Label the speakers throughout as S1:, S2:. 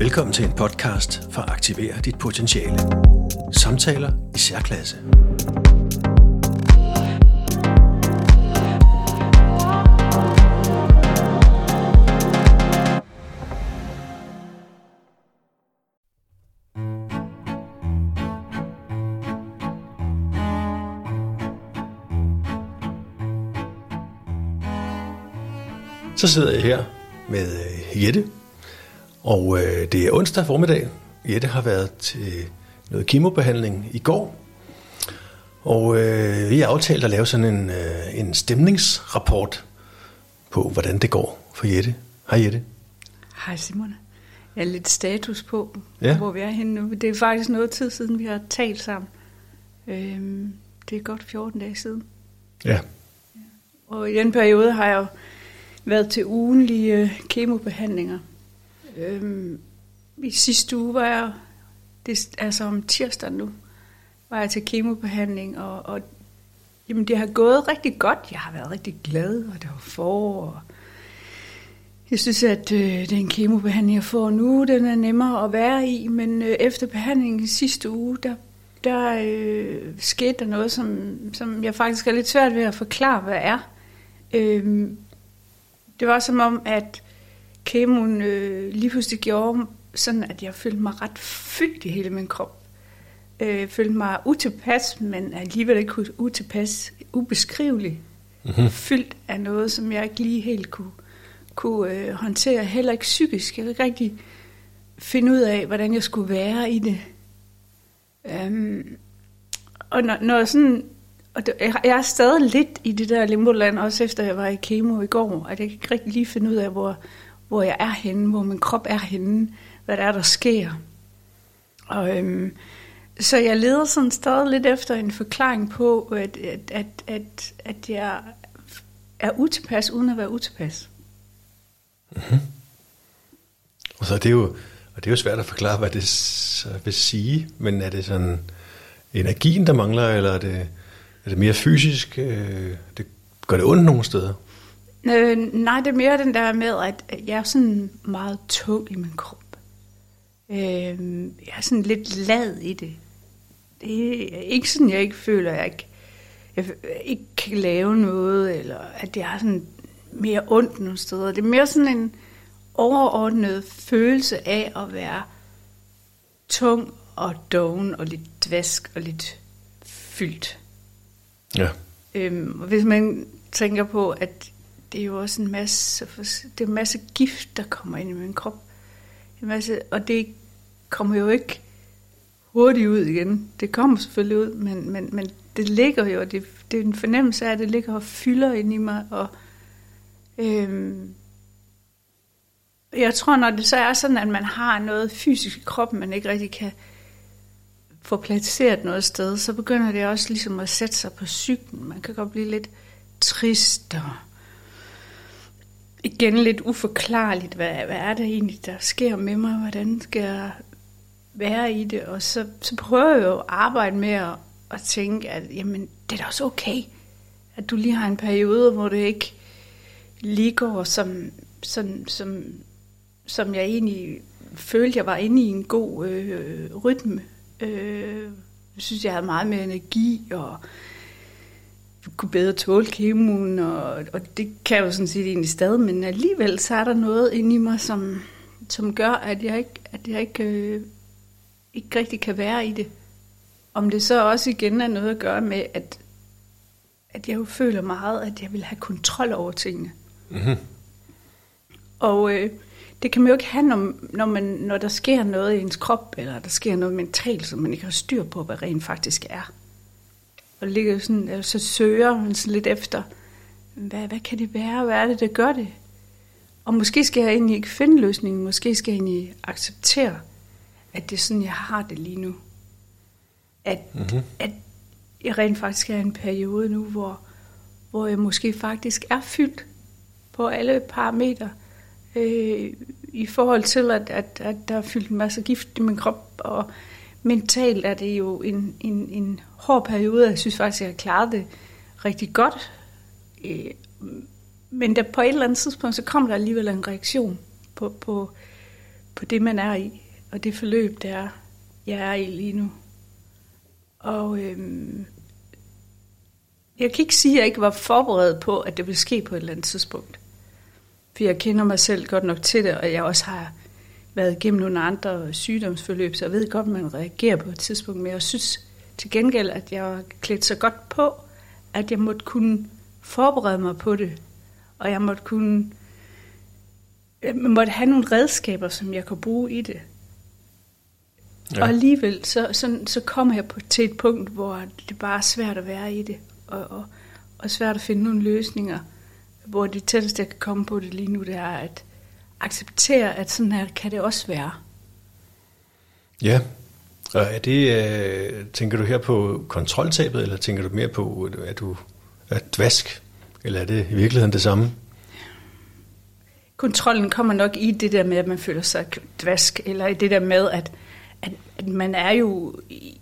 S1: Velkommen til en podcast for at aktivere dit potentiale. Samtaler i særklasse. Så sidder jeg her med øh, Jette, og øh, det er onsdag formiddag. Jette har været til noget kemobehandling i går, og øh, vi har aftalt at lave sådan en, øh, en stemningsrapport på, hvordan det går for Jette. Hej Jette.
S2: Hej Simone. Jeg er lidt status på,
S1: Ja.
S2: ja. hvor vi er henne nu. Det er faktisk noget tid siden, vi har talt sammen. Øhm, det er godt 14 dage siden.
S1: Ja.
S2: Og i den periode har jeg jo været til ugenlige øh, kemobehandlinger. Øhm, I sidste uge var jeg, det, altså om tirsdag nu, var jeg til kemobehandling, og, og jamen, det har gået rigtig godt. Jeg har været rigtig glad, og det var forår. Og jeg synes, at øh, den kemobehandling, jeg får nu, den er nemmere at være i, men øh, efter behandlingen sidste uge, der, der øh, skete der noget, som, som jeg faktisk er lidt svært ved at forklare, hvad er. Øh, det var som om, at kemoen øh, lige pludselig gjorde sådan, at jeg følte mig ret fyldt i hele min krop. Øh, følte mig utilpas, men alligevel ikke utilpas, ubeskrivelig.
S1: Mm-hmm.
S2: Fyldt af noget, som jeg ikke lige helt kunne, kunne øh, håndtere. Heller ikke psykisk. Jeg kunne ikke rigtig finde ud af, hvordan jeg skulle være i det. Um, og når, når sådan og det, jeg, jeg er stadig lidt i det der limboland, også efter jeg var i kemo i går, at jeg kan ikke rigtig lige finde ud af, hvor, hvor jeg er henne, hvor min krop er henne, hvad der er, der sker. Og, øhm, så jeg leder sådan stadig lidt efter en forklaring på, at, at, at, at, at jeg er utilpas, uden at være utilpas. Mhm.
S1: Og så er det jo, og det er jo svært at forklare, hvad det så vil sige, men er det sådan energien, der mangler, eller er det, er det mere fysisk? Øh, det, gør det ondt nogle steder?
S2: Øh, nej, det er mere den der med, at jeg er sådan meget tung i min krop. Øh, jeg er sådan lidt lad i det. Det er ikke sådan, jeg ikke føler, at jeg ikke, jeg ikke kan lave noget, eller at jeg har sådan mere ondt nogle steder. Det er mere sådan en overordnet følelse af at være tung og doven og lidt dvask og lidt fyldt.
S1: Ja.
S2: Øhm, og hvis man tænker på, at det er jo også en masse, det er en masse gift, der kommer ind i min krop. En masse, og det kommer jo ikke hurtigt ud igen. Det kommer selvfølgelig ud, men, men, men det ligger jo, det, det er en fornemmelse af, at det ligger og fylder ind i mig. Og, øhm, jeg tror, når det så er sådan, at man har noget fysisk i kroppen, man ikke rigtig kan få placeret noget sted, så begynder det også ligesom at sætte sig på cyklen. Man kan godt blive lidt trist og igen lidt uforklarligt. Hvad, hvad er det egentlig, der sker med mig? Hvordan skal jeg være i det? Og så, så prøver jeg jo at arbejde med at, at tænke, at jamen, det er da også okay, at du lige har en periode, hvor det ikke lige går, som, som, som, som jeg egentlig følte, jeg var inde i en god øh, rytme. Øh, jeg synes, jeg havde meget mere energi, og kunne bedre tåle kemoen, og, og det kan jeg jo sådan set egentlig stadig, men alligevel så er der noget inde i mig, som, som gør, at jeg ikke, at jeg ikke, øh, ikke rigtig kan være i det. Om det så også igen er noget at gøre med, at, at jeg jo føler meget, at jeg vil have kontrol over tingene.
S1: Mm-hmm.
S2: Og øh, det kan man jo ikke have, når, når, man, når der sker noget i ens krop, eller der sker noget mentalt, som man ikke har styr på, hvad rent faktisk er. Og ligger sådan, så søger man sådan lidt efter, hvad, hvad kan det være, hvad er det, der gør det? Og måske skal jeg egentlig ikke finde løsningen, måske skal jeg egentlig acceptere, at det er sådan, jeg har det lige nu. At,
S1: Mm-hmm.
S2: at jeg rent faktisk er en periode nu, hvor, hvor jeg måske faktisk er fyldt på alle parametre, øh, i forhold til, at, at, at der er fyldt en masse gift i min krop, og mentalt er det jo en, en, en hård periode. Jeg synes faktisk, jeg har klaret det rigtig godt. Øh, men der på et eller andet tidspunkt, så kom der alligevel en reaktion på, på, på det, man er i, og det forløb, der er, jeg er i lige nu. Og øhm, jeg kan ikke sige, at jeg ikke var forberedt på, at det ville ske på et eller andet tidspunkt. For jeg kender mig selv godt nok til det, og jeg også har været igennem nogle andre sygdomsforløb, så jeg ved godt, at man reagerer på et tidspunkt. Men jeg synes til gengæld, at jeg var klædt så godt på, at jeg måtte kunne forberede mig på det. Og jeg måtte kunne jeg måtte have nogle redskaber, som jeg kunne bruge i det. Ja. Og alligevel, så, så, så kommer jeg på, til et punkt, hvor det bare er svært at være i det, og, og, og svært at finde nogle løsninger, hvor det tætteste, jeg kan komme på det lige nu, det er at acceptere, at sådan her kan det også være.
S1: Ja, og er det, øh, tænker du her på kontroltabet, eller tænker du mere på, at du er dvask, eller er det i virkeligheden det samme?
S2: Kontrollen kommer nok i det der med, at man føler sig dvask, eller i det der med, at, at, at man er jo i,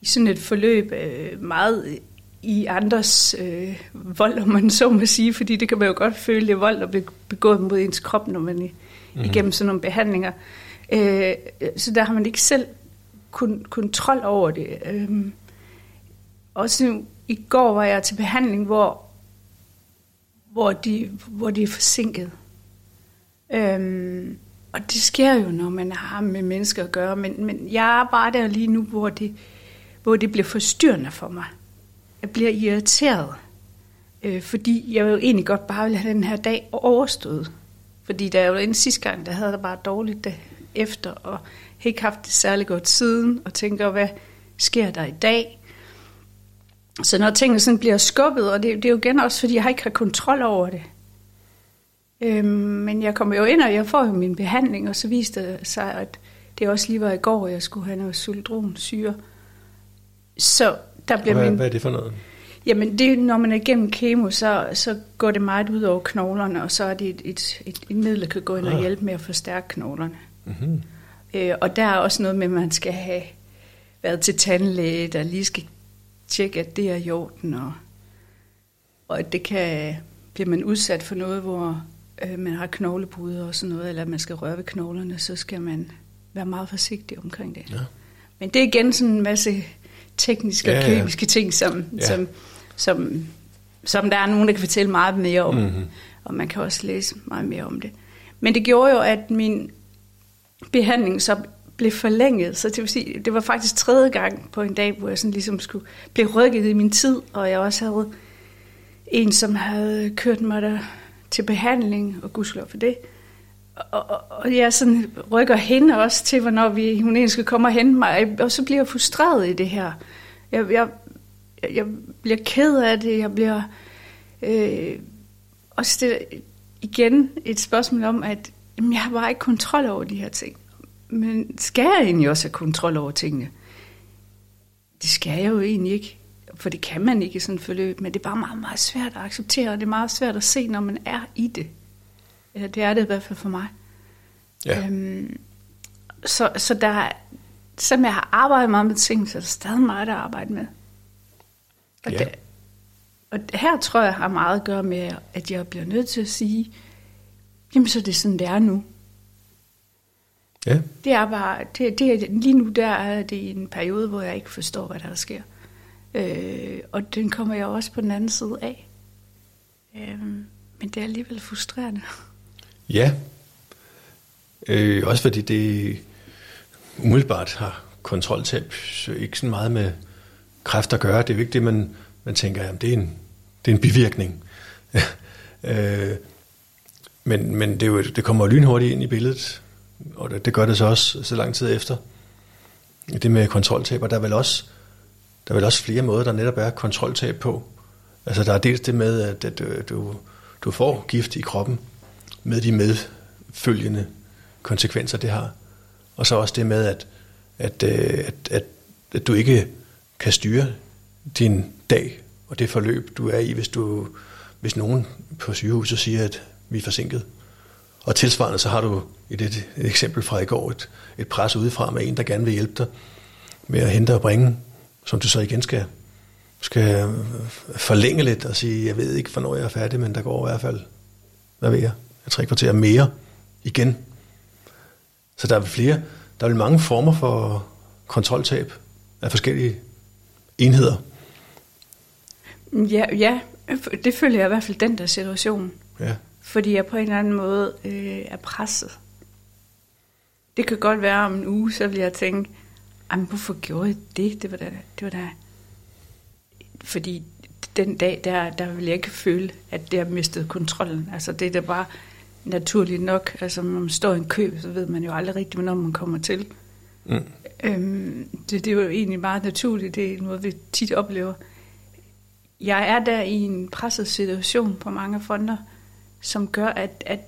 S2: i sådan et forløb øh, meget i andres øh, vold, om man så må sige, fordi det kan man jo godt føle, det er vold at blive begået mod ens krop, når man er mm. igennem sådan nogle behandlinger. Øh, så der har man ikke selv kun, kontrol over det. Øh, også i går var jeg til behandling, hvor, hvor, de, hvor de er forsinket. Øh, og det sker jo, når man har med mennesker at gøre, men, men jeg er bare der lige nu, hvor det, hvor det bliver forstyrrende for mig. Bliver irriteret, øh, fordi jeg jo egentlig godt bare vil have den her dag overstået. Fordi der er jo en sidste gang, der havde det bare dårligt det efter, og ikke haft det særlig godt siden, og tænker, hvad sker der i dag? Så når tingene sådan bliver skubbet, og det, det er jo igen også, fordi jeg ikke har kontrol over det. Øhm, men jeg kommer jo ind, og jeg får jo min behandling, og så viste det sig, at det også lige var i går, jeg skulle have noget syldronsyre. Så der bliver
S1: hvad,
S2: min...
S1: hvad er det for noget?
S2: Jamen, det, når man er igennem kemo, så, så går det meget ud over knoglerne, og så er det et, et, et, et middel, der kan gå ind og ah. hjælpe med at forstærke knoglerne. Mm-hmm. Øh, og der er også noget med, at man skal have været til tandlæge, der lige skal tjekke, at det er i orden, og, og at det kan, bliver man udsat for noget, hvor øh, man har knoglebrud og sådan noget, eller man skal røre ved knoglerne, så skal man være meget forsigtig omkring det. Ja. Men det er igen sådan en masse tekniske ja, og kemiske ja. ting, som, ja. som, som, som der er nogen, der kan fortælle meget mere om. Mm-hmm. Og man kan også læse meget mere om det. Men det gjorde jo, at min behandling så blev forlænget. Så det vil sige, det var faktisk tredje gang på en dag, hvor jeg sådan ligesom skulle blive rykket i min tid, og jeg også havde en, som havde kørt mig der til behandling, og gudskelov for det. Og, og, og jeg sådan rykker hende også til, hvornår vi, hun egentlig skal komme og hente mig, og så bliver jeg frustreret i det her. Jeg, jeg, jeg bliver ked af det, jeg bliver øh, også det, igen et spørgsmål om, at jamen, jeg har bare ikke kontrol over de her ting. Men skal jeg egentlig også have kontrol over tingene? Det skal jeg jo egentlig ikke, for det kan man ikke i sådan et forløb, men det er bare meget, meget svært at acceptere, og det er meget svært at se, når man er i det. Ja, det er det i hvert fald for mig. Ja. Øhm, så, så der, selvom jeg har arbejdet meget med ting, så er der stadig meget at arbejde med. Og, ja. det, og her tror jeg har meget at gøre med, at jeg bliver nødt til at sige, jamen så er det sådan, det er nu. Ja. Det er bare, det, det lige nu der er det en periode, hvor jeg ikke forstår, hvad der sker. Øh, og den kommer jeg også på den anden side af. Øh, men det er alligevel frustrerende.
S1: Ja. Øh, også fordi det umiddelbart har kontroltab ikke så meget med kræft at gøre. Det er jo ikke det, man, man tænker, jamen, det, er en, det er en bivirkning. øh, men men det, er jo, det kommer lynhurtigt ind i billedet, og det, det gør det så også så lang tid efter. Det med kontroltab, og der er vel også, der er vel også flere måder, der netop er kontroltab på. Altså der er dels det med, at, at øh, du, du får gift i kroppen, med de medfølgende konsekvenser, det har. Og så også det med, at, at, øh, at, at, at du ikke kan styre din dag og det forløb, du er i, hvis, du, hvis nogen på sygehuset siger, at vi er forsinket. Og tilsvarende så har du et, et, et eksempel fra i går, et, et pres udefra med en, der gerne vil hjælpe dig med at hente og bringe, som du så igen skal, skal forlænge lidt og sige, jeg ved ikke, hvornår jeg er færdig, men der går i hvert fald, hvad ved jeg, tre kvarter mere igen. Så der er flere, der er mange former for kontroltab af forskellige enheder.
S2: Ja, ja, det føler jeg i hvert fald den der situation.
S1: Ja.
S2: Fordi jeg på en eller anden måde øh, er presset. Det kan godt være om en uge, så vil jeg tænke, Jamen, hvorfor gjorde jeg det? Det var da, det var da... Fordi den dag, der, der vil jeg ikke føle, at det har mistet kontrollen. Altså, det er da bare naturligt nok. Altså, når man står i en kø, så ved man jo aldrig rigtigt, hvornår man kommer til. Mm. Øhm, det, det er jo egentlig meget naturligt. Det er noget, vi tit oplever. Jeg er der i en presset situation på mange fronter, som gør, at, at,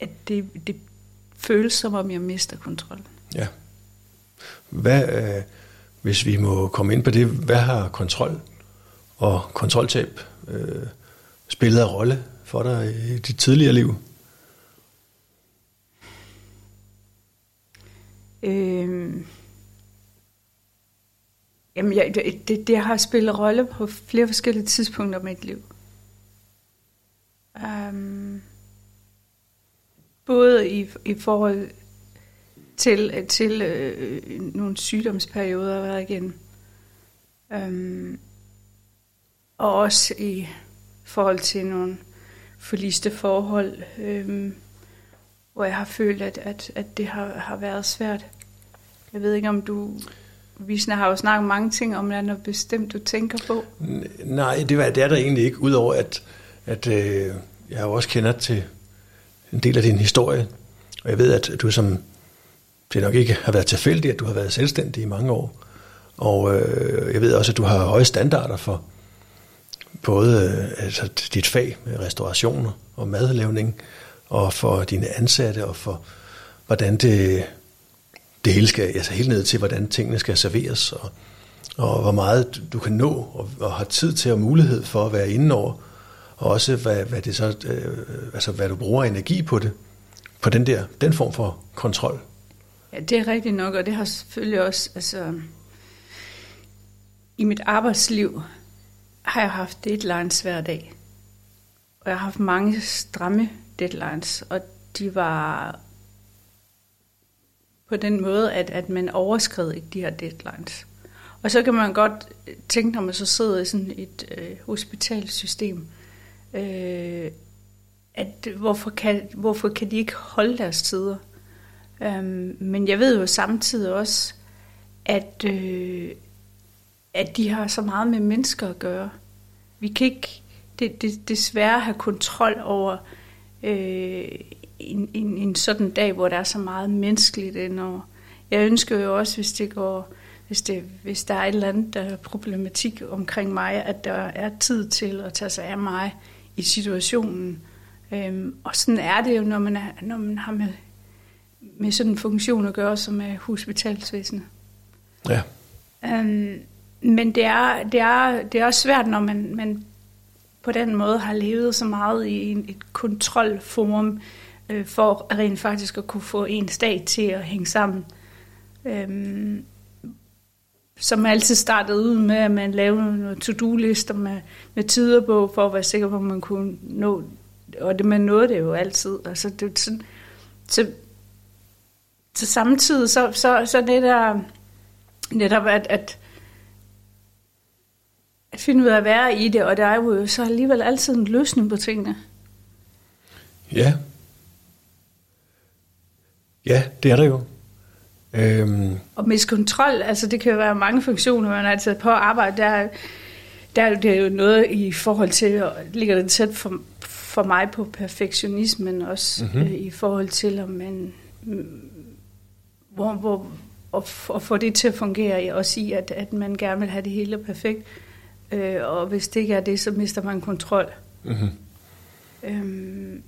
S2: at det, det føles som om, jeg mister kontrollen.
S1: Ja. Hvad, øh, hvis vi må komme ind på det, hvad har kontrol og kontroltab øh, spillet af rolle for dig i dit tidligere liv?
S2: Øhm, jamen, jeg, det, det har spillet rolle på flere forskellige tidspunkter i mit liv. Um, både i, i forhold til, til øh, nogle sygdomsperioder, jeg har. Um, og også i forhold til nogle forliste forhold, øhm, hvor jeg har følt, at, at, at det har, har været svært. Jeg ved ikke, om du... Vi har jo snakket mange ting om, er noget bestemt, du tænker på?
S1: Nej, det, var, det er der egentlig ikke, udover at, at øh, jeg jo også kender til en del af din historie. Og jeg ved, at du som... Det nok ikke har været tilfældigt, at du har været selvstændig i mange år. Og øh, jeg ved også, at du har høje standarder for, både øh, altså, dit fag med restaurationer og madlavning, og for dine ansatte, og for hvordan det, det hele skal, altså helt ned til, hvordan tingene skal serveres, og, og hvor meget du kan nå, og, og har tid til og mulighed for at være indenover, og også hvad, hvad, det så, øh, altså, hvad du bruger energi på det, på den der, den form for kontrol.
S2: Ja, det er rigtigt nok, og det har selvfølgelig også, altså, i mit arbejdsliv, har jeg haft deadlines hver dag. Og jeg har haft mange stramme deadlines, og de var på den måde, at, at man overskred ikke de her deadlines. Og så kan man godt tænke, når man så sidder i sådan et øh, hospitalsystem, øh, at hvorfor kan, hvorfor kan de ikke holde deres tider? Um, men jeg ved jo samtidig også, at, øh, at de har så meget med mennesker at gøre. Vi kan ikke det, det, desværre have kontrol over øh, en, en, en sådan dag, hvor der er så meget menneskeligt indover. Jeg ønsker jo også, hvis det går, hvis, det, hvis der er et eller andet der er problematik omkring mig, at der er tid til at tage sig af mig i situationen. Øhm, og sådan er det jo, når man, er, når man har med, med sådan en funktion at gøre, som er hospitalsvæsenet.
S1: Ja.
S2: Øhm, men det er, det, er, det er også svært, når man, man på den måde har levet så meget i en, et kontrolforum, øh, for rent faktisk at kunne få en stat til at hænge sammen. Øhm, som altid startede ud med, at man lavede nogle to-do-lister med, med tider på, for at være sikker på, at man kunne nå, og det, man nåede det jo altid. Altså, det, sådan, så, så samtidig, så, så, så det der, netop, at, at at finde ud af at være i det, og der er jo så alligevel altid en løsning på tingene.
S1: Ja. Ja, det er der jo. Øhm.
S2: Og med kontrol, altså det kan jo være mange funktioner, man har taget på at arbejde, der, der er det jo noget i forhold til, og ligger det tæt for, for mig på perfektionismen også, mm-hmm. øh, i forhold til, om man, hvor, hvor, og, og få det til at fungere, også i, at, at man gerne vil have det hele perfekt. Øh, og hvis det ikke er det, så mister man kontrol. Mm-hmm. Øhm,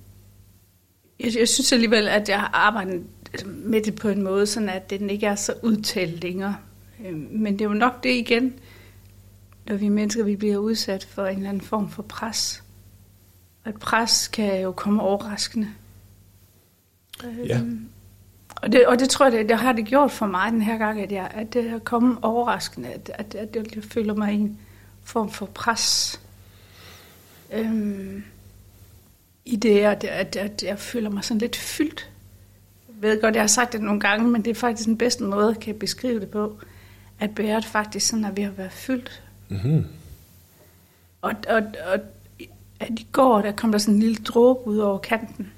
S2: jeg, jeg synes alligevel, at jeg har arbejdet med det på en måde, sådan at den ikke er så udtalt længere. Øhm, men det er jo nok det igen, når vi mennesker vi bliver udsat for en eller anden form for pres. Og et pres kan jo komme overraskende.
S1: Ja.
S2: Øhm, og, det, og det tror jeg, det, det har det gjort for mig den her gang, at, jeg, at det har kommet overraskende, at, at, at jeg, jeg føler mig i en form for pres. Øhm, I det, at, at, at jeg føler mig sådan lidt fyldt. Ved godt, jeg har sagt det nogle gange, men det er faktisk den bedste måde, jeg kan beskrive det på, at bæret faktisk sådan er ved at være fyldt.
S1: Mm-hmm.
S2: Og, og, og at i går, der kom der sådan en lille dråbe ud over kanten.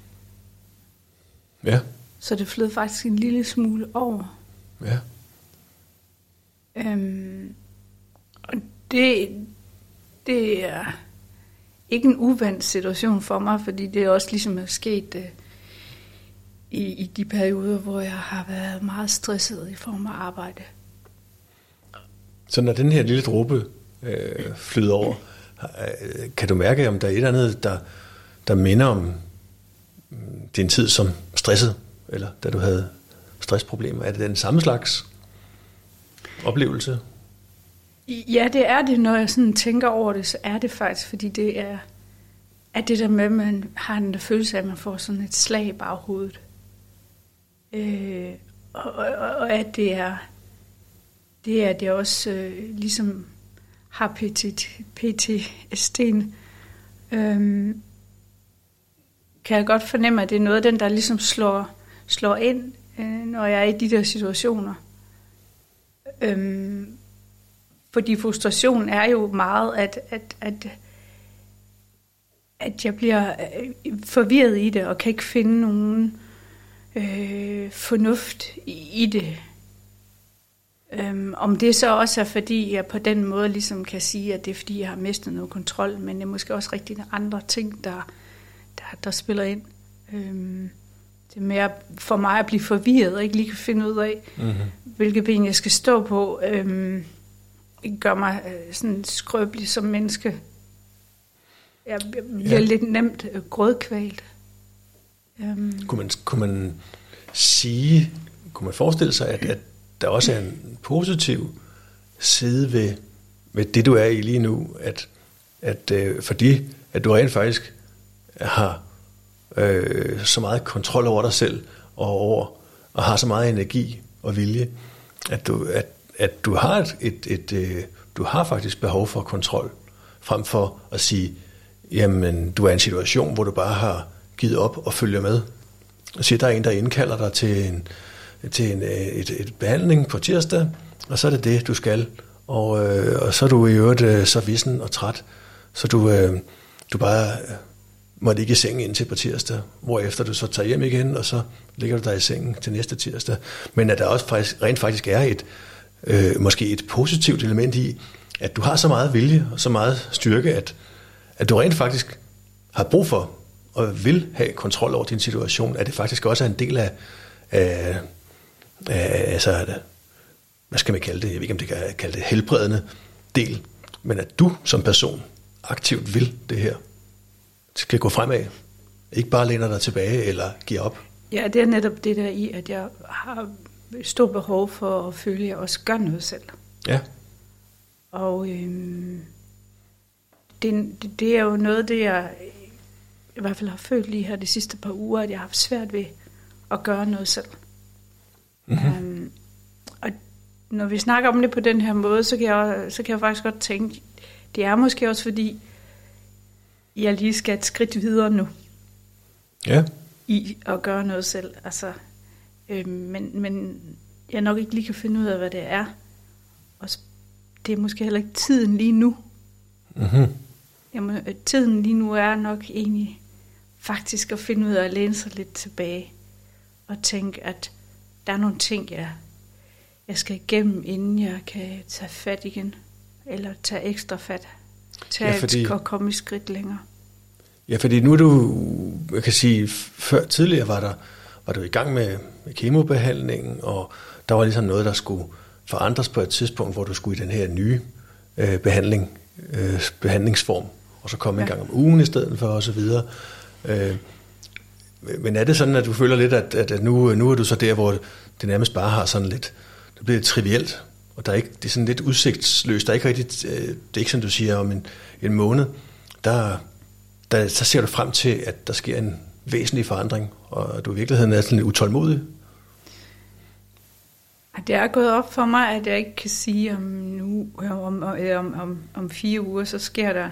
S1: Ja,
S2: Så det flød faktisk en lille smule over.
S1: ja.
S2: Øhm, og det, det er ikke en uvandt situation for mig, fordi det er også ligesom er sket øh, i, i de perioder, hvor jeg har været meget stresset i form af arbejde.
S1: Så når den her lille dråbe øh, flyder over, øh, kan du mærke, om der er et eller andet, der, der minder om mm, din tid som stresset, eller da du havde stressproblemer? Er det den samme slags oplevelse?
S2: Ja, det er det, når jeg sådan tænker over det, så er det faktisk, fordi det er, at det der med, at man har en følelse af, at man får sådan et slag i baghovedet. Øh, og, og, og at det er, det er det også øh, ligesom har PT, PTSD'en. Øhm, kan jeg godt fornemme, at det er noget af den, der ligesom slår, slår ind, øh, når jeg er i de der situationer. Øhm, fordi frustration er jo meget, at, at, at, at jeg bliver øh, forvirret i det, og kan ikke finde nogen øh, fornuft i, i det. Øhm, om det så også er, fordi jeg på den måde ligesom kan sige, at det er, fordi jeg har mistet noget kontrol, men det er måske også rigtig andre ting, der, der, der spiller ind. Øhm, det er mere for mig at blive forvirret, og ikke lige kan finde ud af,
S1: Mm-hmm.
S2: hvilke ben jeg skal stå på, øhm, gør mig øh, sådan skrøbelig som menneske. Jeg bliver
S1: Ja.
S2: ja. lidt nemt øh, grødkvalt. Øhm,
S1: Kunne man, kunne man sige, kunne man forestille sig, at, at der også er en positiv side ved, ved det, du er i lige nu, at, at øh, fordi at du rent faktisk har øh, så meget kontrol over dig selv og over og har så meget energi og vilje, at du, at, at du har et, et, et øh, du har faktisk behov for kontrol, frem for at sige, jamen du er i en situation, hvor du bare har givet op og følger med. Og siger, der er en, der indkalder dig til en, til en, øh, et, et behandling på tirsdag, og så er det det, du skal. Og, øh, og så er du i øvrigt øh, så vissen og træt, så du, øh, du bare øh, måtte ikke i sengen indtil på tirsdag, hvorefter du så tager hjem igen, og så ligger du der i sengen til næste tirsdag. Men at der også faktisk, rent faktisk er et, øh, måske et positivt element i, at du har så meget vilje og så meget styrke, at, at du rent faktisk har brug for og vil have kontrol over din situation, at det faktisk også er en del af, af, af altså, hvad skal man kalde det, jeg ved ikke, om det kan kalde det helbredende del, men at du som person aktivt vil det her, skal gå fremad, ikke bare læner dig tilbage eller giver op.
S2: ja, det er netop det der i, at jeg har stort behov for at føle, at jeg også gør noget selv.
S1: Ja,
S2: Og øhm, det, det er jo noget, det jeg i hvert fald har følt lige her de sidste par uger, at jeg har haft svært ved at gøre noget selv. Mm-hmm. Um, og når vi snakker om det på den her måde, så kan, jeg, så kan jeg faktisk godt tænke, det er måske også fordi, jeg lige skal et skridt videre nu
S1: ja,
S2: i at gøre noget selv. Altså, øh, men, men jeg nok ikke lige kan finde ud af, hvad det er. Og det er måske heller ikke tiden lige nu.
S1: mm-hmm.
S2: Jamen, tiden lige nu er nok egentlig faktisk at finde ud af at læne sig lidt tilbage. Og tænke, at der er nogle ting, jeg, jeg skal igennem, inden jeg kan tage fat igen. Eller tage ekstra fat. Tage
S1: Ja, fordi-
S2: og komme et skridt længere.
S1: Ja, fordi nu er du, jeg kan sige, før tidligere var der var du i gang med, med kemobehandlingen, og der var ligesom noget, der skulle forandres på et tidspunkt, hvor du skulle i den her nye øh, behandling, øh, behandlingsform, og så komme ja. en gang om ugen i stedet for, og så videre. Øh, men er det sådan, at du føler lidt, at, at, at nu, nu er du så der, hvor det nærmest bare har sådan lidt, det bliver trivielt, og der er ikke, det er sådan lidt udsigtsløst, der er ikke rigtigt, øh, det er ikke sådan, du siger, om en, en måned, der, der, så ser du frem til, at der sker en væsentlig forandring, og du i virkeligheden er sådan lidt utålmodig.
S2: Det er gået op for mig, at jeg ikke kan sige, om nu om, om, om, om, om fire uger, så sker der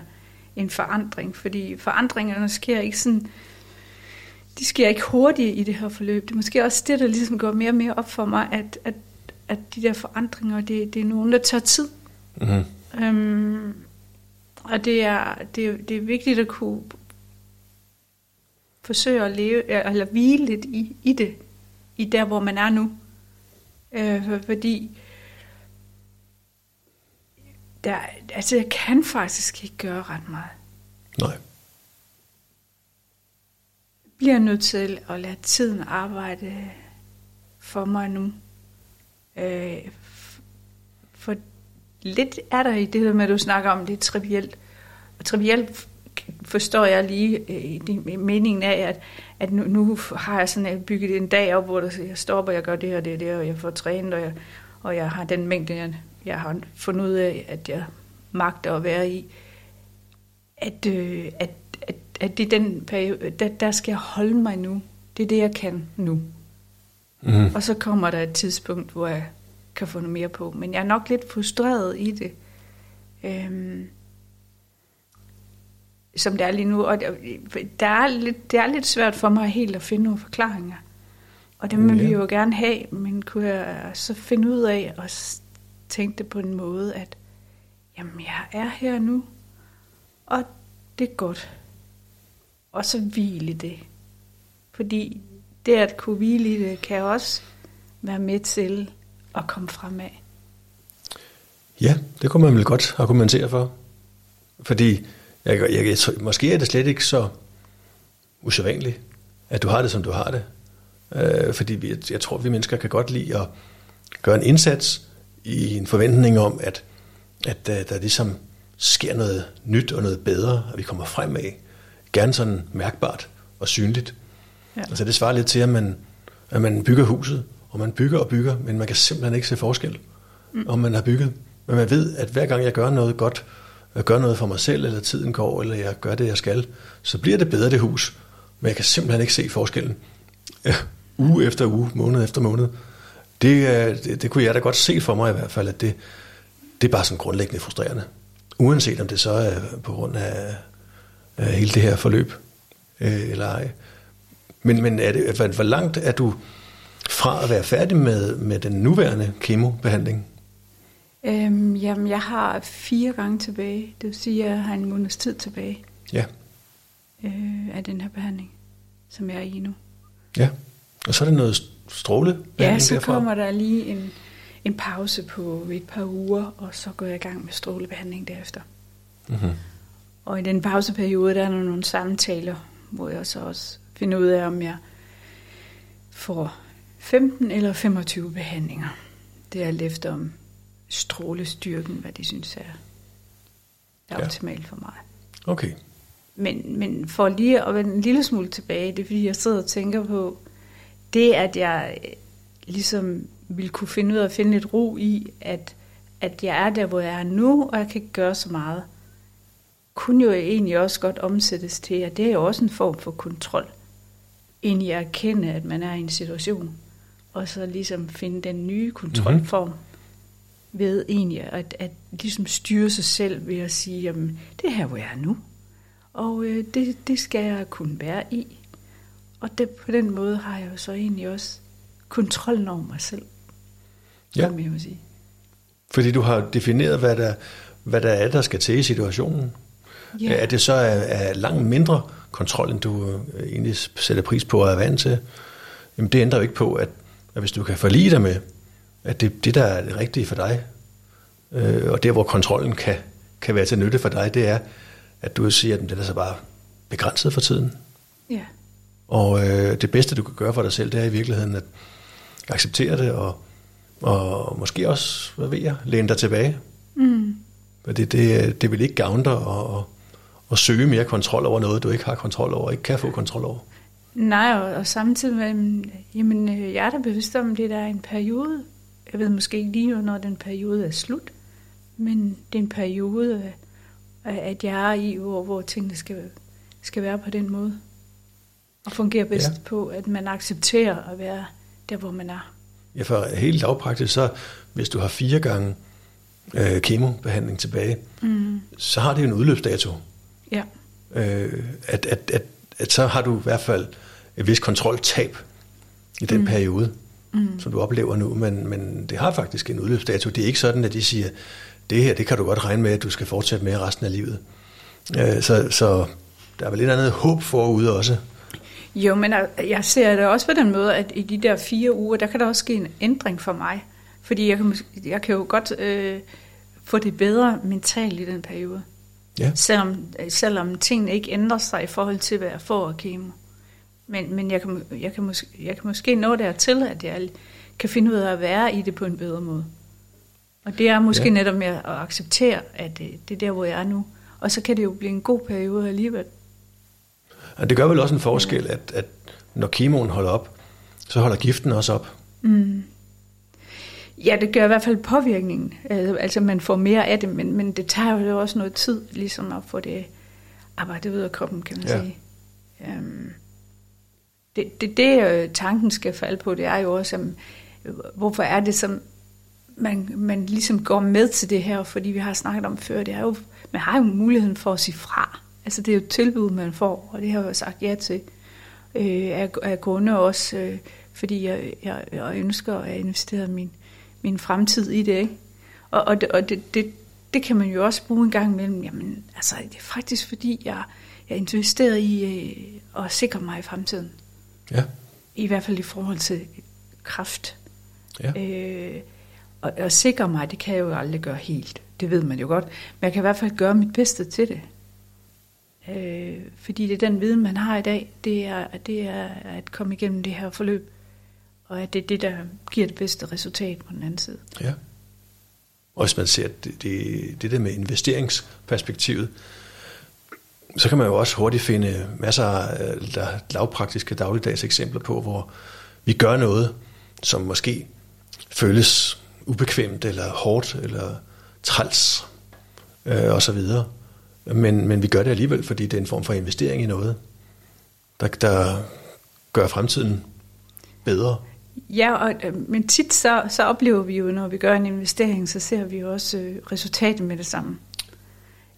S2: en forandring. Fordi forandringerne sker ikke sådan... de sker ikke hurtigt i det her forløb. Det er måske også det, der ligesom går mere og mere op for mig, at, at, at de der forandringer, det, det er nogen, der tager tid.
S1: Mm-hmm.
S2: Øhm, og det er, det, det er vigtigt at kunne forsøge at leve, eller hvile lidt i, i det, i der, hvor man er nu. Øh, fordi der, altså jeg kan faktisk ikke gøre ret meget.
S1: Nej.
S2: Jeg bliver nødt til at lade tiden arbejde for mig nu. Øh, for lidt er der i det der med, at du snakker om, det er trivielt. Og trivielt forstår jeg lige øh, meningen af, at, at nu, nu har jeg sådan bygget en dag op, hvor jeg stopper, jeg gør det og det og det, og jeg får trænet, og jeg, og jeg har den mængde, jeg, jeg har fundet ud af, at jeg magter at være i. At, øh, at, at, at det er den periode, der, der skal jeg holde mig nu. Det er det, jeg kan nu. Mm. Og så kommer der et tidspunkt, hvor jeg kan få noget mere på. Men jeg er nok lidt frustreret i det. Øhm, som det er lige nu. Og der er lidt, det er lidt svært for mig helt at finde nogle forklaringer. Og det vil ja. vi jo gerne have, men kunne jeg så finde ud af at tænke det på en måde, at jamen, jeg er her nu, og det er godt. Og så hvile det. Fordi det at kunne hvile i det, kan også være med til at komme fremad.
S1: Ja, det kunne man vel godt argumentere for. Fordi jeg, jeg, jeg, måske er det slet ikke så usædvanligt, at du har det, som du har det. Øh, fordi vi, jeg tror, vi mennesker kan godt lide at gøre en indsats i en forventning om, at, at der, der ligesom sker noget nyt og noget bedre, og vi kommer fremad. Gerne sådan mærkbart og synligt. Ja. Altså det svarer lidt til, at man, at man bygger huset, og man bygger og bygger, men man kan simpelthen ikke se forskel, mm. om man har bygget. Men man ved, at hver gang jeg gør noget godt, jeg gør noget for mig selv, eller tiden går, eller jeg gør det, jeg skal, så bliver det bedre, det hus. Men jeg kan simpelthen ikke se forskellen. Ja, uge efter uge, måned efter måned. Det, det, det kunne jeg da godt se for mig i hvert fald, at det, det er bare sådan grundlæggende frustrerende. Uanset om det så er på grund af, af hele det her forløb, øh, eller ej. Men, men er det, hvor langt er du fra at være færdig med, med den nuværende kemobehandling?
S2: Øhm, jamen, jeg har fire gange tilbage. Det vil sige, at jeg har en måneds tid tilbage
S1: ja.
S2: øh, af den her behandling, som jeg er i nu.
S1: Ja, og så er det noget stråle
S2: Ja, så derfra. kommer der lige en, en pause på et par uger, og så går jeg i gang med strålebehandling derefter. Mm-hmm. Og i den pauseperiode, der er der nogle samtaler, hvor jeg så også finder ud af, om jeg får 15 eller 25 behandlinger. Det er alt efter om strålestyrken, hvad de synes er, er ja. optimalt for mig.
S1: Okay.
S2: Men, men for lige at vende en lille smule tilbage, det er fordi, jeg sidder og tænker på, det at jeg øh, ligesom vil kunne finde ud af at finde lidt ro i, at, at jeg er der, hvor jeg er nu, og jeg kan ikke gøre så meget, kunne jo egentlig også godt omsættes til, at det er jo også en form for kontrol. Egentlig at erkende, at man er i en situation, og så ligesom finde den nye kontrolform. Mm-hmm ved egentlig at, at ligesom styre sig selv ved at sige, jamen det er her, hvor jeg er nu. Og øh, det, det skal jeg kunne være i. Og det, på den måde har jeg jo så egentlig også kontrollen over mig selv.
S1: Ja.
S2: Som jeg vil sige.
S1: Fordi du har defineret, hvad der, hvad der er, der skal til i situationen. Ja. Er det så er, er langt mindre kontrol, end du øh, egentlig sætter pris på at er vant til? Jamen det ændrer jo ikke på, at, at hvis du kan forlige dig med, at det, det der er det rigtige for dig, øh, og der hvor kontrollen kan, kan være til nytte for dig, det er, at du siger, at det er så bare begrænset for tiden.
S2: Ja.
S1: Og øh, det bedste, du kan gøre for dig selv, det er i virkeligheden at acceptere det, og, og måske også, hvad ved jeg, læne dig tilbage. Mm. Fordi det, det vil ikke gavne dig at, at, at søge mere kontrol over noget, du ikke har kontrol over, ikke kan få kontrol over.
S2: Nej, og, og samtidig med, jamen, øh, jeg er da bevidst om, det der er en periode, jeg ved måske ikke lige, hvornår den periode er slut, men det er en periode, at jeg er i, hvor, hvor tingene skal, skal være på den måde. Og fungere bedst ja. på, at man accepterer at være der, hvor man er.
S1: Ja, for helt lavpraktisk, så hvis du har fire gange øh, kemobehandling tilbage, mm. så har det jo en udløbsdato.
S2: Ja.
S1: Øh, at, at, at, at så har du i hvert fald et vis kontroltab i den mm. periode, mm. som du oplever nu, men, men det har faktisk en udløbsdato. Det er ikke sådan, at de siger, det her, det kan du godt regne med, at du skal fortsætte med resten af livet. Øh, så, så der er vel et andet håb forude også.
S2: Jo, men jeg ser det også på den måde, at i de der fire uger, der kan der også ske en ændring for mig. Fordi jeg kan, jeg kan jo godt øh, få det bedre mentalt i den periode. Ja. Selvom, selvom tingene ikke ændrer sig i forhold til, hvad jeg får af kemo. Men, men jeg, kan, jeg, kan måske, jeg kan måske nå dertil, at jeg kan finde ud af at være i det på en bedre måde. Og det er måske ja. netop med at acceptere, at det, det er der, hvor jeg er nu. Og så kan det jo blive en god periode alligevel.
S1: Og det gør vel også en forskel, at, at når kemoen holder op, så holder giften også op.
S2: Mm. Ja, det gør i hvert fald påvirkningen. Altså, altså man får mere af det, men, men det tager jo også noget tid, ligesom at få det arbejdet ud af kroppen, kan man ja. sige. Um, det, det, det øh, tanken skal falde på, det er jo også, um, hvorfor er det, som man, man ligesom går med til det her, fordi vi har snakket om før, det er jo, man har jo muligheden for at sige fra. Altså det er jo et tilbud, man får, og det har jeg sagt ja til. Øh, af, af grunde også, øh, fordi jeg, jeg, jeg ønsker at investere min, min fremtid i det. Ikke? Og, og, det, og det, det, det kan man jo også bruge en gang imellem. Jamen, altså, det er faktisk fordi, jeg, jeg er investeret i øh, at sikre mig i fremtiden.
S1: Ja.
S2: I hvert fald i forhold til kraft. Ja. Øh, og, og sikre mig, det kan jeg jo aldrig gøre helt. Det ved man jo godt. Men jeg kan i hvert fald gøre mit bedste til det. Øh, fordi det er den viden, man har i dag, det er, det er at komme igennem det her forløb. Og at det er det, der giver det bedste resultat på den anden side.
S1: Ja. Og hvis man ser det, det, det der med investeringsperspektivet, så kan man jo også hurtigt finde masser af lavpraktiske dagligdags eksempler på, hvor vi gør noget, som måske føles ubekvemt, eller hårdt, eller træls, øh, og så videre. Men, men vi gør det alligevel, fordi det er en form for investering i noget, der, der gør fremtiden bedre.
S2: Ja, og, øh, men tit så, så oplever vi jo, når vi gør en investering, så ser vi jo også øh, resultatet med det samme.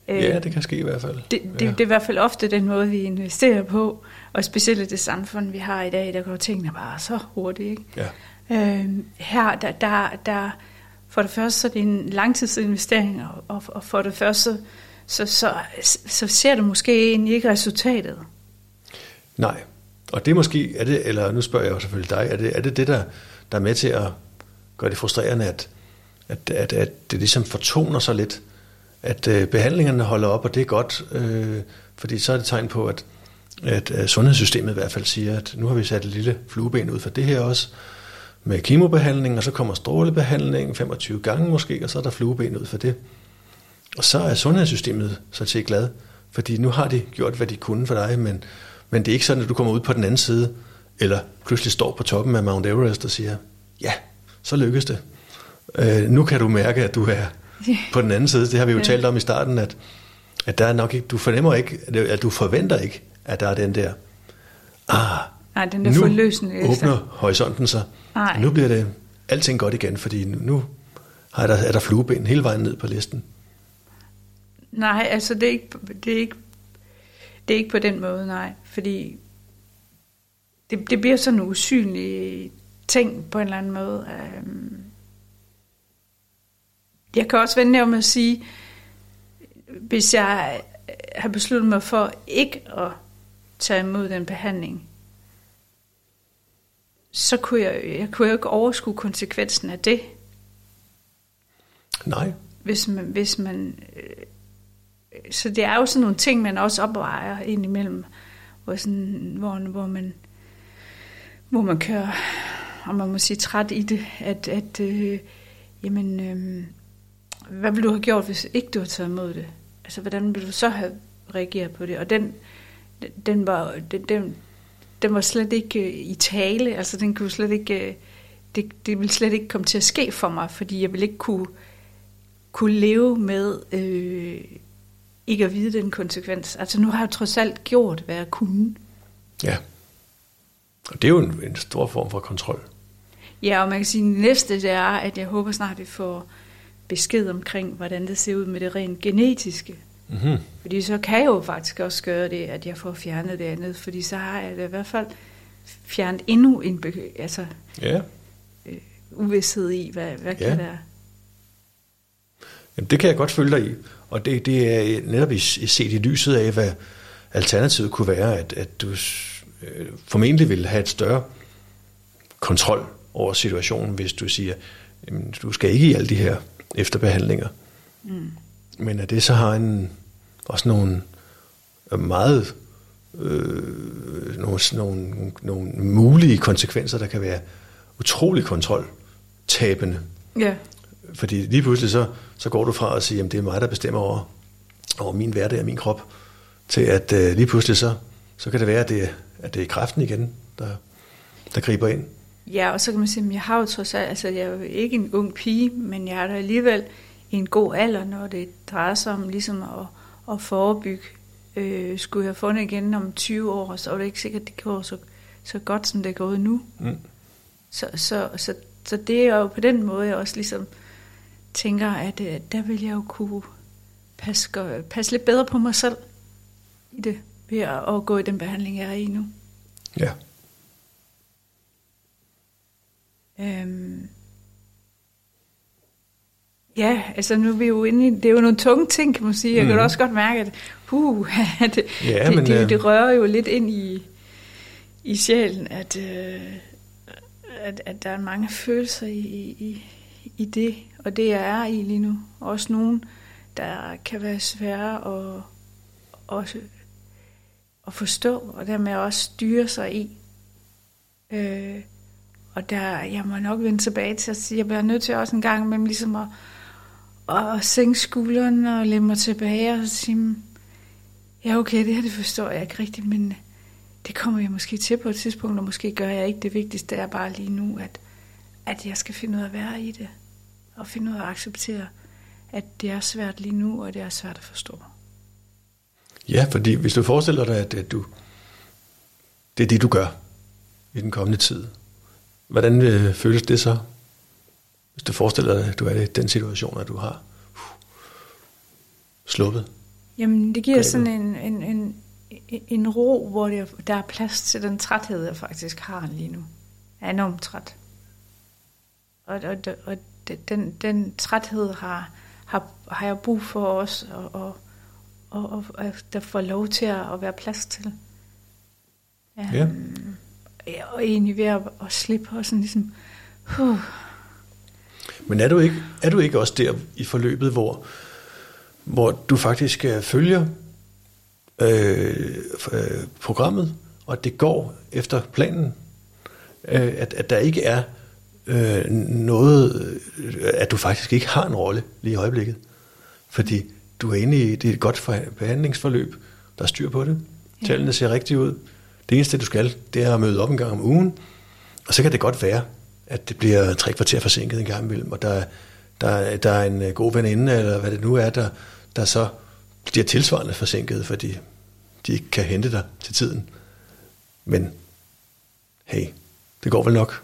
S1: Ja, det kan ske i hvert fald.
S2: Det, det, ja. det er i hvert fald ofte den måde, vi investerer på, og specielt i det samfund, vi har i dag, der går tingene bare så hurtigt. Ikke?
S1: Ja.
S2: Øh, her, der, der, der, for det første, så er det en langtidsinvestering, og, og for det første, så, så, så, så ser du måske egentlig ikke resultatet.
S1: Nej, og det er måske, er det, eller nu spørger jeg jo selvfølgelig dig, er det er det, det der, der er med til at gøre det frustrerende, at, at, at, at det ligesom fortoner sig lidt, at øh, behandlingerne holder op, og det er godt, øh, fordi så er det tegn på, at, at, at sundhedssystemet i hvert fald siger, at nu har vi sat et lille flueben ud for det her også, med kemobehandling, og så kommer strålebehandling 25 gange måske, og så er der flueben ud for det. Og så er sundhedssystemet så til glad, fordi nu har de gjort, hvad de kunne for dig, men, men det er ikke sådan, at du kommer ud på den anden side, eller pludselig står på toppen af Mount Everest og siger, ja, så lykkes det. Øh, nu kan du mærke, at du er på den anden side. Det har vi jo ja. talt om i starten, at, at der er nok ikke, du fornemmer ikke, at du forventer ikke, at der er den der, ah,
S2: Nej, den der nu forløsende
S1: åbner horisonten sig. Nej. Nu bliver det alting godt igen, fordi nu er der, er der flueben hele vejen ned på listen.
S2: Nej, altså det er ikke, det er ikke, det er ikke på den måde, nej. Fordi det, det bliver sådan en usynlig ting på en eller anden måde. Øhm, jeg kan også vende om at sige, hvis jeg har besluttet mig for ikke at tage imod den behandling, så kunne jeg, jeg kunne jo ikke overskue konsekvensen af det.
S1: Nej.
S2: Hvis man, hvis man, øh, så det er jo sådan nogle ting, man også opvejer indimellem, hvor, sådan, hvor, hvor man hvor man kører, og man må sige træt i det, at, at øh, jamen, øh, hvad ville du have gjort, hvis ikke du havde taget imod det? Altså, hvordan ville du så have reageret på det? Og den, den var, den, den, den var slet ikke øh, i tale, altså den kunne slet ikke, øh, det, det ville slet ikke komme til at ske for mig, fordi jeg ville ikke kunne, kunne leve med øh, ikke at vide den konsekvens. Altså nu har jeg trods alt gjort, hvad jeg kunne.
S1: Ja, og det er jo en, en stor form for kontrol.
S2: Ja, og man kan sige, at næste det er, at jeg håber snart, at vi får besked omkring, hvordan det ser ud med det rent genetiske. Mm-hmm. Fordi så kan jeg jo faktisk også gøre det, at jeg får fjernet det andet, fordi så har jeg det i hvert fald fjernet endnu en be- altså,
S1: Ja.
S2: øh, uvidshed i, hvad, hvad
S1: Ja.
S2: kan være.
S1: Jamen, det kan jeg godt følge dig i. Og det, det er netop set i lyset af, hvad alternativet kunne være, at, at du øh, formentlig ville have et større kontrol over situationen, hvis du siger, jamen, du skal ikke i alle de her efterbehandlinger.
S2: Mm.
S1: Men at det så har en, også nogle meget øh, nogle, nogle, nogle mulige konsekvenser, der kan være utrolig kontroltabende.
S2: Ja,
S1: Fordi lige pludselig så, så går du fra at sige, at det er mig, der bestemmer over, over min hverdag og min krop, til at øh, lige pludselig så, så kan det være, at det, er- at det er kræften igen, der, der griber ind.
S2: ja, og så kan man sige, at jeg har jo trods alt, altså jeg er jo ikke en ung pige, men jeg er da alligevel i en god alder, når det drejer sig om ligesom at, at forebygge. Øh, skulle jeg fundet igen om 20 år, så er det ikke sikkert, at det går så, så godt, som det er gået nu.
S1: Mm.
S2: Så, så, så, så det er jo på den måde, jeg også ligesom tænker, at øh, der vil jeg jo kunne passe, passe lidt bedre på mig selv i det, ved at, at gå i den behandling, jeg er i nu.
S1: Ja.
S2: Øhm. Ja, altså nu er vi jo inde i, det er jo nogle tunge ting, kan man sige. Jeg kan
S1: Mhm.
S2: også godt mærke, at uh, det,
S1: Ja,
S2: det,
S1: men,
S2: det,
S1: øh,
S2: det rører jo lidt ind i, i sjælen, at, øh, at, at der er mange følelser i, i, i det, og det jeg er i lige nu. Også nogen, der kan være svære at, også, at forstå, og dermed også styre sig i. Øh, og der, jeg må nok vende tilbage til at sige, jeg bliver nødt til også en gang imellem ligesom at, at sænke skulderen og lægge mig tilbage og sige, mm, ja okay, det her det forstår jeg ikke rigtigt, men det kommer jeg måske til på et tidspunkt, og måske gør jeg ikke det vigtigste, det er bare lige nu, at, at jeg skal finde ud af at være i det, og finde ud af at acceptere, at det er svært lige nu, og det er svært at forstå.
S1: Ja, fordi hvis du forestiller dig, at, at du, det er det, du gør i den kommende tid, hvordan øh, føles det så? Hvis du forestiller dig, at du er i den situation, at du har uh, sluppet.
S2: Jamen, det giver
S1: Grebet.
S2: sådan en, en, en, en ro, hvor der, der er plads til den træthed, jeg faktisk har lige nu. Jeg er enormt træt. Og, og, og den, den træthed har, har, har jeg brug for også, og, og, og, og, der får lov til at, at være plads til.
S1: Ja.
S2: ja, Og egentlig ved at, at slippe og sådan ligesom, huh,
S1: Men er du ikke, er du ikke også der i forløbet, hvor, hvor du faktisk øh, følger øh, øh, programmet, og det går efter planen? Øh, at, at der ikke er øh, noget, øh, at du faktisk ikke har en rolle lige i øjeblikket? Fordi du er inde i det er et godt for- behandlingsforløb, der er styr på det.
S2: Ja.
S1: Tallene ser rigtigt ud. Det eneste, du skal, det er at møde op en gang om ugen, og så kan det godt være, at det bliver tre kvarter forsinket en gang imellem, og der, der, der er en øh, god veninde, eller hvad det nu er, der, der så bliver tilsvarende forsinket, fordi de ikke kan hente dig til tiden. Men hey, det går vel nok.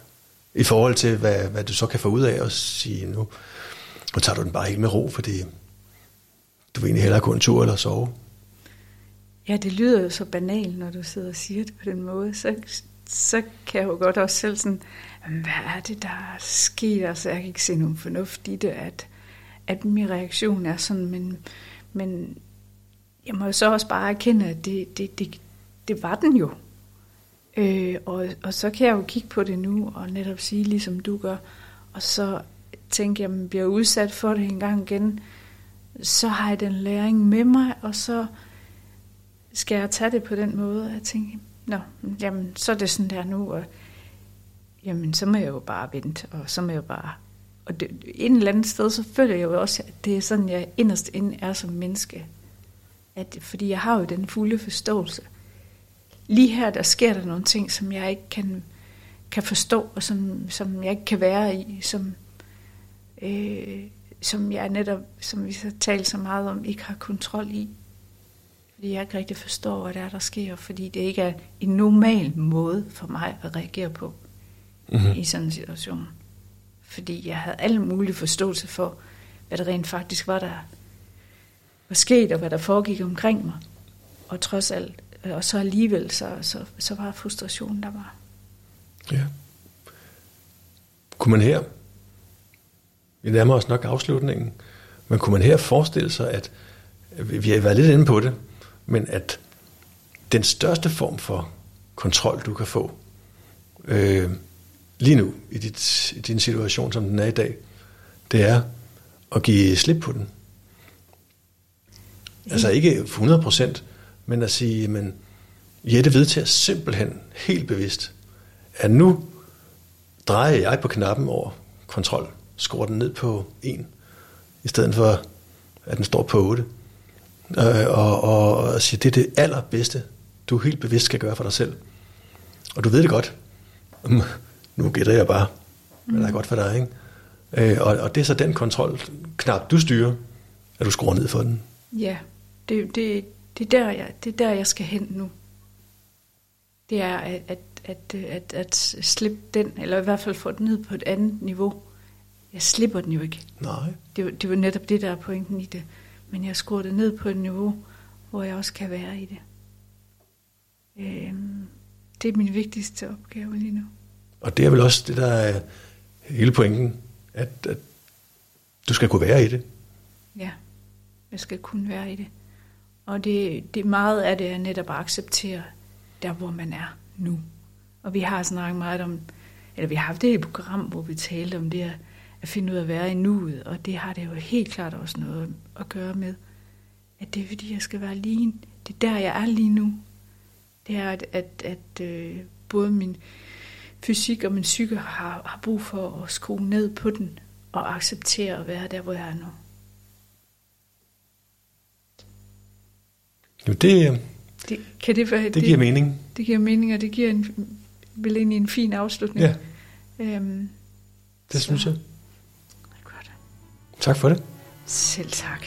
S1: I forhold til, hvad, hvad du så kan få ud af at sige, nu, nu tager du den bare helt med ro, fordi du vil egentlig hellere gå en tur eller sove.
S2: Ja, det lyder jo så banalt, når du sidder og siger det på den måde. Så, så kan jeg jo godt også selv sådan, hvad er det, der er sket? Altså, jeg kan ikke se nogen fornuft i det, at, at min reaktion er sådan, men, men jeg må jo så også bare erkende, at det, det, det, det var den jo. Øh, og, og så kan jeg jo kigge på det nu, og netop sige, ligesom du gør, og så tænke, at jeg bliver udsat for det en gang igen, så har jeg den læring med mig, og så skal jeg tage det på den måde, at tænke, nå, jamen, så er det sådan der nu, og jamen, så må jeg jo bare vente, og så må jeg jo bare... Og det, et eller andet sted, så føler jeg jo også, at det er sådan, jeg inderst inde er som menneske. At, fordi jeg har jo den fulde forståelse. Lige her, der sker der nogle ting, som jeg ikke kan, kan forstå, og som, som jeg ikke kan være i, som, øh, som jeg netop, som vi har talt så meget om, ikke har kontrol i. Fordi jeg ikke rigtig forstår, hvad der er, der sker, fordi det ikke er en normal måde for mig at reagere på
S1: Mm-hmm.
S2: i sådan en situation. Fordi jeg havde alle mulige forståelse for, hvad det rent faktisk var, der var sket, og hvad der foregik omkring mig. Og trods alt, og så alligevel, så, så, så var frustrationen der var.
S1: Ja. Kunne man her, vi nærmer os nok afslutningen, men kunne man her forestille sig, at vi har været lidt inde på det, men at den største form for kontrol, du kan få øh, lige nu i, dit, i din situation, som den er i dag, det er at give slip på den. Altså ikke 100 procent, men at sige, men Jette vedtager simpelthen helt bevidst, at nu drejer jeg på knappen over kontrol, skruer den ned på 1, i stedet for at den står på 8. Øh, og, og, og siger, det er det allerbedste, du helt bevidst skal gøre for dig selv. Og du ved det godt. Nu gætter jeg bare, hvad der er godt for dig. Ikke? Øh, og, og det er så den kontrolknap, du styrer, at du skruer ned for den.
S2: Ja, det, det, det, er der, jeg, det er der, jeg skal hen nu. Det er at, at, at, at, at slippe den, eller i hvert fald få den ned på et andet niveau. Jeg slipper den jo ikke.
S1: Nej.
S2: Det, det var netop det, der er pointen i det. Men jeg skruer det ned på et niveau, hvor jeg også kan være i det. Øhm, det er min vigtigste opgave lige nu.
S1: Og det er vel også det, der er hele pointen, at, at du skal kunne være i det.
S2: Ja, jeg skal kunne være i det. Og det, det meget af det er netop at acceptere der, hvor man er nu. Og vi har snakket meget om, eller vi har haft det et program, hvor vi talte om det at finde ud af at være i nuet, og det har det jo helt klart også noget at gøre med, at det er fordi, jeg skal være lige, det er der, jeg er lige nu. Det er, at, at, at øh, både min fysik og min psyke har, har brug for at skrue ned på den, og acceptere at være der, hvor jeg er nu.
S1: Jo, det,
S2: det, kan det, være,
S1: det, det giver mening.
S2: Det giver mening, og det giver en, vel egentlig en fin afslutning.
S1: Ja,
S2: Øhm,
S1: det
S2: så-
S1: synes jeg.
S2: godt.
S1: Tak for det.
S2: Selv tak.